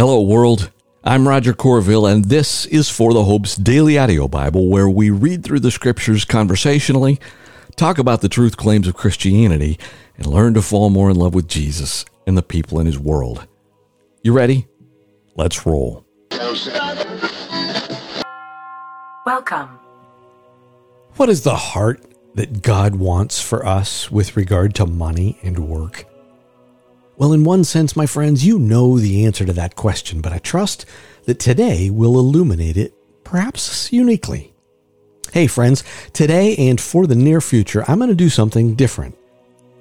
Hello, world. I'm Roger Corville, and this is For the Hope's Daily Audio Bible, where we read through the scriptures conversationally, talk about the truth claims of Christianity, and learn to fall more in love with Jesus and the people in his world. You ready? Let's roll. Welcome. What is the heart that God wants for us with regard to money and work? Well, in one sense, my friends, you know the answer to that question, but I trust that today will illuminate it, perhaps uniquely. Hey, friends, today and for the near future, I'm going to do something different.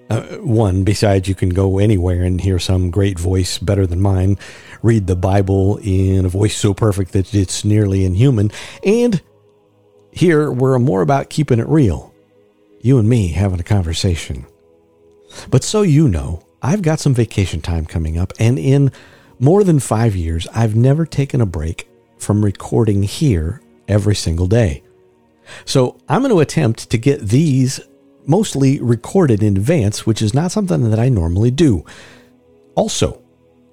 Uh, one, besides, you can go anywhere and hear some great voice better than mine, read the Bible in a voice so perfect that it's nearly inhuman, and here we're more about keeping it real. You and me having a conversation. But so you know, I've got some vacation time coming up, and in more than five years, I've never taken a break from recording here every single day. So I'm going to attempt to get these mostly recorded in advance, which is not something that I normally do. Also,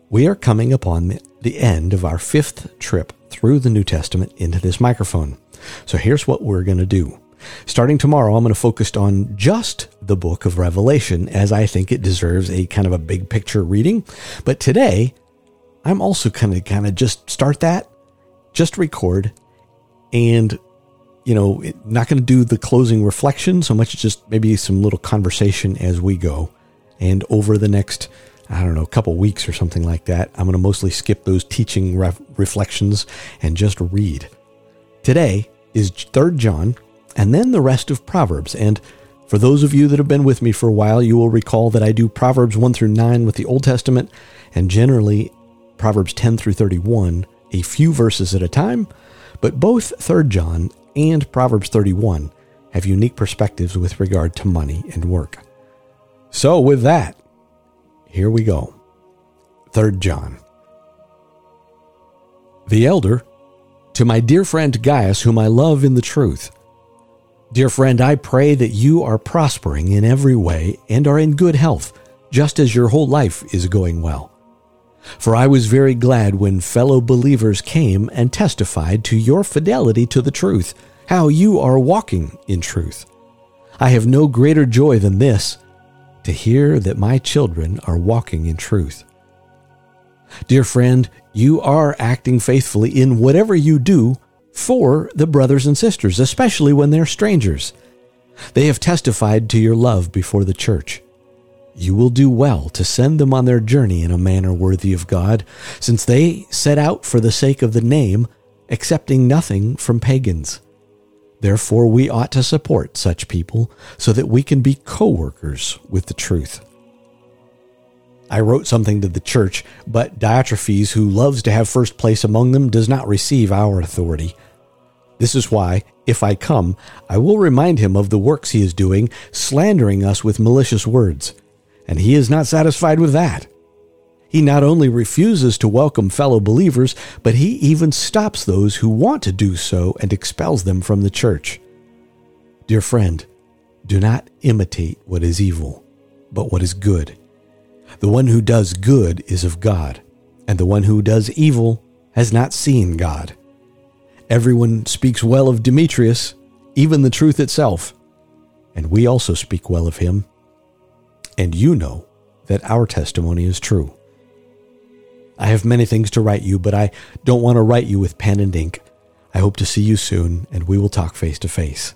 we are coming upon the end of our fifth trip through the New Testament into this microphone. So here's what we're going to do. Starting tomorrow, I'm going to focus on just the book of Revelation as I think it deserves a kind of a big picture reading. But today, I'm also kind of kind of just start that, just record, and you know, not going to do the closing reflection so much just maybe some little conversation as we go. And over the next, I don't know, a couple weeks or something like that, I'm going to mostly skip those teaching ref- reflections and just read. Today is 3rd John and then the rest of Proverbs. And for those of you that have been with me for a while, you will recall that I do Proverbs 1 through 9 with the Old Testament and generally Proverbs 10 through 31, a few verses at a time. But both 3rd John and Proverbs 31 have unique perspectives with regard to money and work. So, with that, here we go. 3rd John. The elder, to my dear friend Gaius, whom I love in the truth Dear friend, I pray that you are prospering in every way and are in good health, just as your whole life is going well. For I was very glad when fellow believers came and testified to your fidelity to the truth, how you are walking in truth. I have no greater joy than this to hear that my children are walking in truth. Dear friend, you are acting faithfully in whatever you do for the brothers and sisters, especially when they're strangers. They have testified to your love before the church. You will do well to send them on their journey in a manner worthy of God, since they set out for the sake of the name, accepting nothing from pagans. Therefore, we ought to support such people so that we can be co workers with the truth. I wrote something to the church, but Diotrephes, who loves to have first place among them, does not receive our authority. This is why, if I come, I will remind him of the works he is doing, slandering us with malicious words. And he is not satisfied with that. He not only refuses to welcome fellow believers, but he even stops those who want to do so and expels them from the church. Dear friend, do not imitate what is evil, but what is good. The one who does good is of God, and the one who does evil has not seen God. Everyone speaks well of Demetrius, even the truth itself. And we also speak well of him. And you know that our testimony is true. I have many things to write you, but I don't want to write you with pen and ink. I hope to see you soon, and we will talk face to face.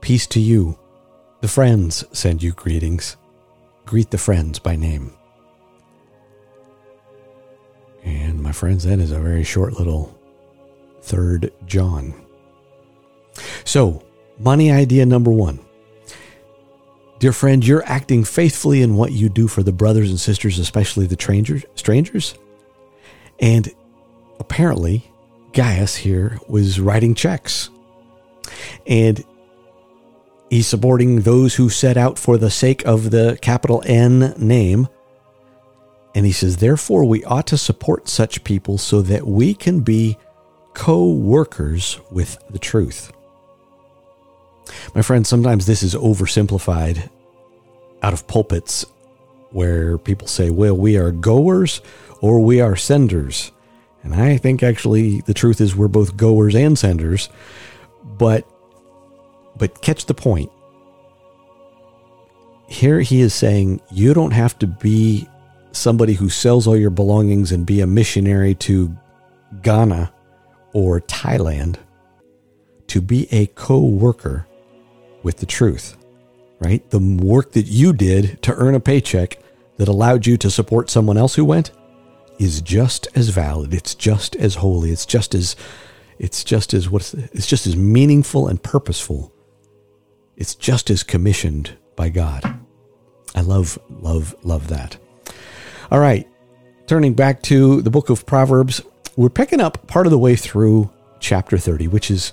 Peace to you. The friends send you greetings. Greet the friends by name. And my friends, that is a very short little 3rd John. So, money idea number one. Dear friend, you're acting faithfully in what you do for the brothers and sisters, especially the strangers. And apparently, Gaius here was writing checks. And he's supporting those who set out for the sake of the capital N name. And he says, therefore, we ought to support such people so that we can be co workers with the truth. My friends, sometimes this is oversimplified out of pulpits where people say, well, we are goers or we are senders. And I think actually the truth is we're both goers and senders. But but catch the point. Here he is saying you don't have to be somebody who sells all your belongings and be a missionary to Ghana or Thailand to be a co-worker with the truth. Right? The work that you did to earn a paycheck that allowed you to support someone else who went is just as valid. It's just as holy. It's just as it's just as what's it's just as meaningful and purposeful. It's just as commissioned by God. I love love love that. All right. Turning back to the book of Proverbs, we're picking up part of the way through chapter 30, which is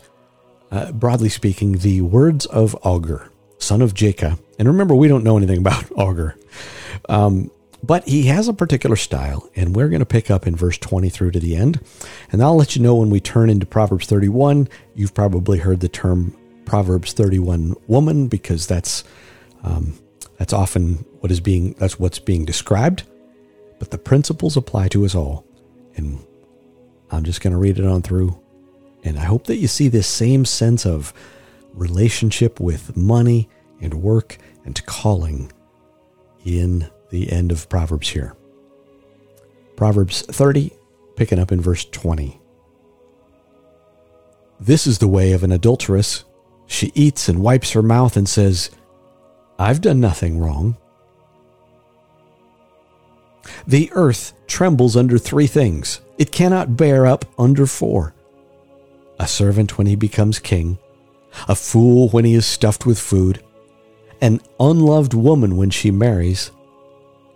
uh, broadly speaking the words of Agur, son of Jacob. And remember, we don't know anything about Agur. Um, but he has a particular style, and we're going to pick up in verse 20 through to the end. And I'll let you know when we turn into Proverbs 31. You've probably heard the term Proverbs 31 woman because that's um, that's often what is being that's what's being described. But the principles apply to us all, and I'm just going to read it on through. And I hope that you see this same sense of relationship with money and work and calling in the end of Proverbs here. Proverbs 30, picking up in verse 20. This is the way of an adulteress. She eats and wipes her mouth and says, I've done nothing wrong. The earth trembles under three things. It cannot bear up under four a servant when he becomes king, a fool when he is stuffed with food, an unloved woman when she marries,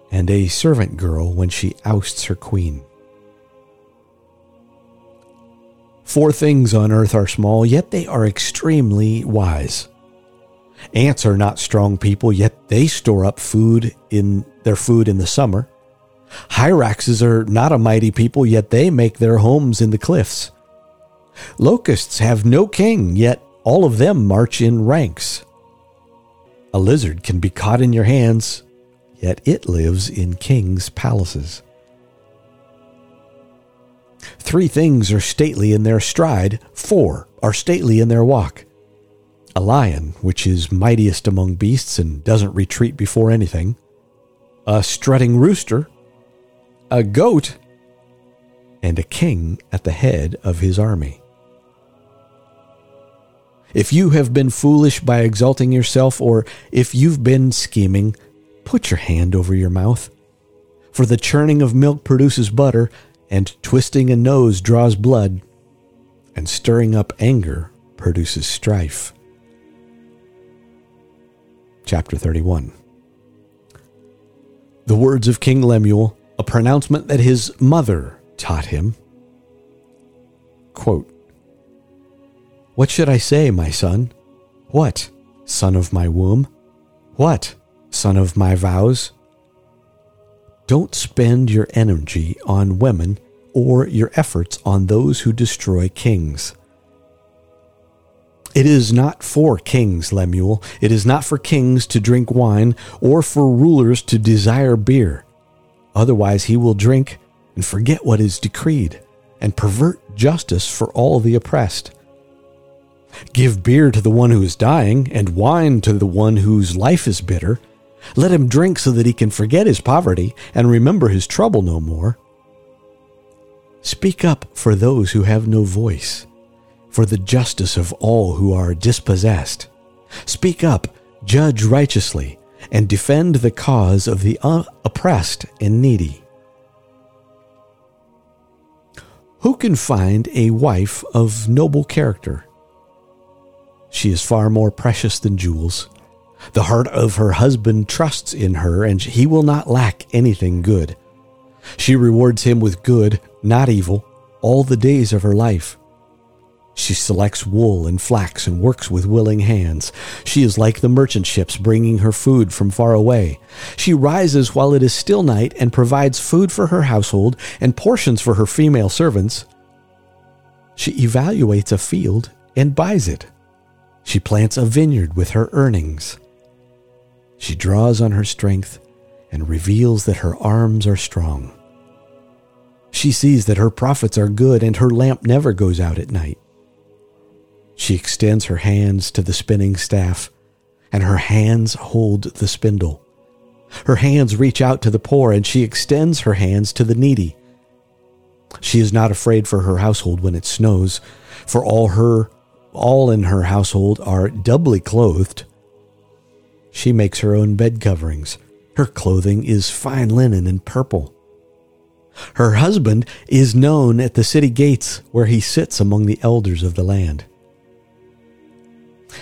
and a servant girl when she ousts her queen. Four things on earth are small, yet they are extremely wise. Ants are not strong people, yet they store up food in their food in the summer. Hyraxes are not a mighty people, yet they make their homes in the cliffs. Locusts have no king, yet all of them march in ranks. A lizard can be caught in your hands, yet it lives in kings' palaces. Three things are stately in their stride, four are stately in their walk. A lion, which is mightiest among beasts and doesn't retreat before anything. A strutting rooster. A goat. And a king at the head of his army. If you have been foolish by exalting yourself, or if you've been scheming, Put your hand over your mouth. For the churning of milk produces butter, and twisting a nose draws blood, and stirring up anger produces strife. Chapter 31 The words of King Lemuel, a pronouncement that his mother taught him. Quote, What should I say, my son? What, son of my womb? What, son of my vows. Don't spend your energy on women or your efforts on those who destroy kings. It is not for kings, Lemuel. It is not for kings to drink wine or for rulers to desire beer. Otherwise, he will drink and forget what is decreed and pervert justice for all the oppressed. Give beer to the one who is dying and wine to the one whose life is bitter let him drink so that he can forget his poverty and remember his trouble no more. Speak up for those who have no voice, for the justice of all who are dispossessed. Speak up, judge righteously, and defend the cause of the uh, oppressed and needy. Who can find a wife of noble character? She is far more precious than jewels the heart of her husband trusts in her, and he will not lack anything good. She rewards him with good, not evil, all the days of her life. She selects wool and flax and works with willing hands. She is like the merchant ships bringing her food from far away. She rises while it is still night and provides food for her household and portions for her female servants. She evaluates a field and buys it. She plants a vineyard with her earnings. She draws on her strength and reveals that her arms are strong. She sees that her profits are good and her lamp never goes out at night. She extends her hands to the spinning staff, and her hands hold the spindle. Her hands reach out to the poor, and she extends her hands to the needy. She is not afraid for her household when it snows, for all her all in her household are doubly clothed. She makes her own bed coverings. Her clothing is fine linen and purple. Her husband is known at the city gates where he sits among the elders of the land.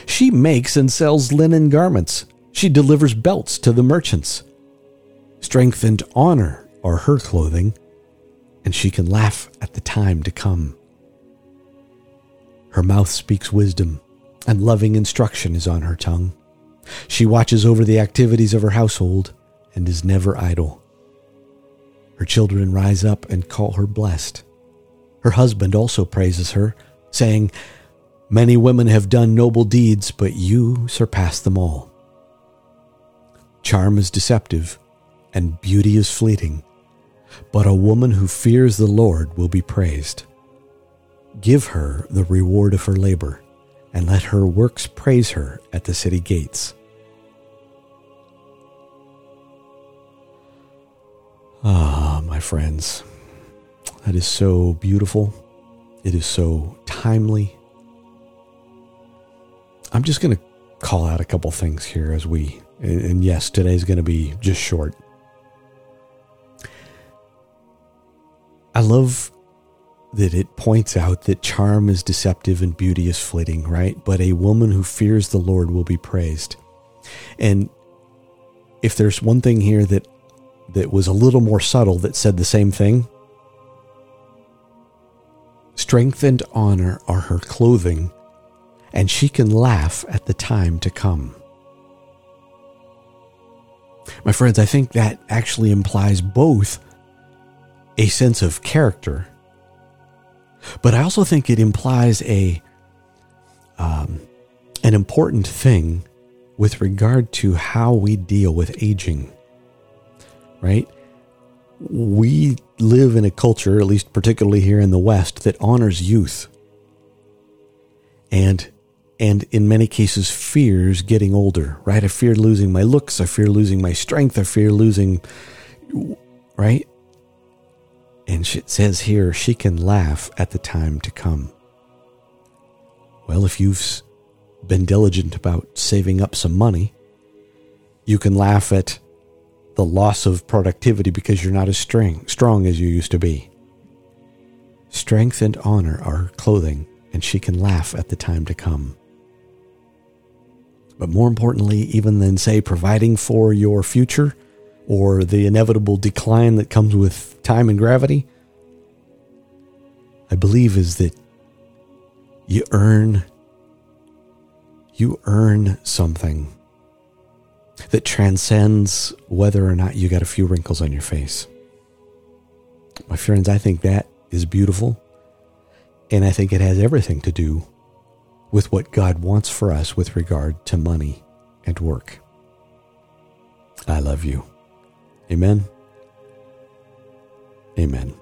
She makes and sells linen garments. She delivers belts to the merchants. Strength and honor are her clothing, and she can laugh at the time to come. Her mouth speaks wisdom, and loving instruction is on her tongue. She watches over the activities of her household and is never idle. Her children rise up and call her blessed. Her husband also praises her, saying, Many women have done noble deeds, but you surpass them all. Charm is deceptive, and beauty is fleeting, but a woman who fears the Lord will be praised. Give her the reward of her labor, and let her works praise her at the city gates. Ah, my friends, that is so beautiful. It is so timely. I'm just going to call out a couple things here as we, and yes, today's going to be just short. I love that it points out that charm is deceptive and beauty is fleeting, right? But a woman who fears the Lord will be praised. And if there's one thing here that that was a little more subtle that said the same thing. Strength and honor are her clothing, and she can laugh at the time to come. My friends, I think that actually implies both a sense of character, but I also think it implies a um, an important thing with regard to how we deal with aging right? We live in a culture, at least particularly here in the West, that honors youth. And and in many cases fears getting older, right? I fear losing my looks, I fear losing my strength, I fear losing right? And it says here she can laugh at the time to come. Well, if you've been diligent about saving up some money, you can laugh at the loss of productivity because you're not as strong, strong as you used to be. Strength and honor are her clothing, and she can laugh at the time to come. But more importantly, even than, say, providing for your future or the inevitable decline that comes with time and gravity, I believe is that you earn you earn something that transcends whether or not you got a few wrinkles on your face. My friends, I think that is beautiful. And I think it has everything to do with what God wants for us with regard to money and work. I love you. Amen. Amen.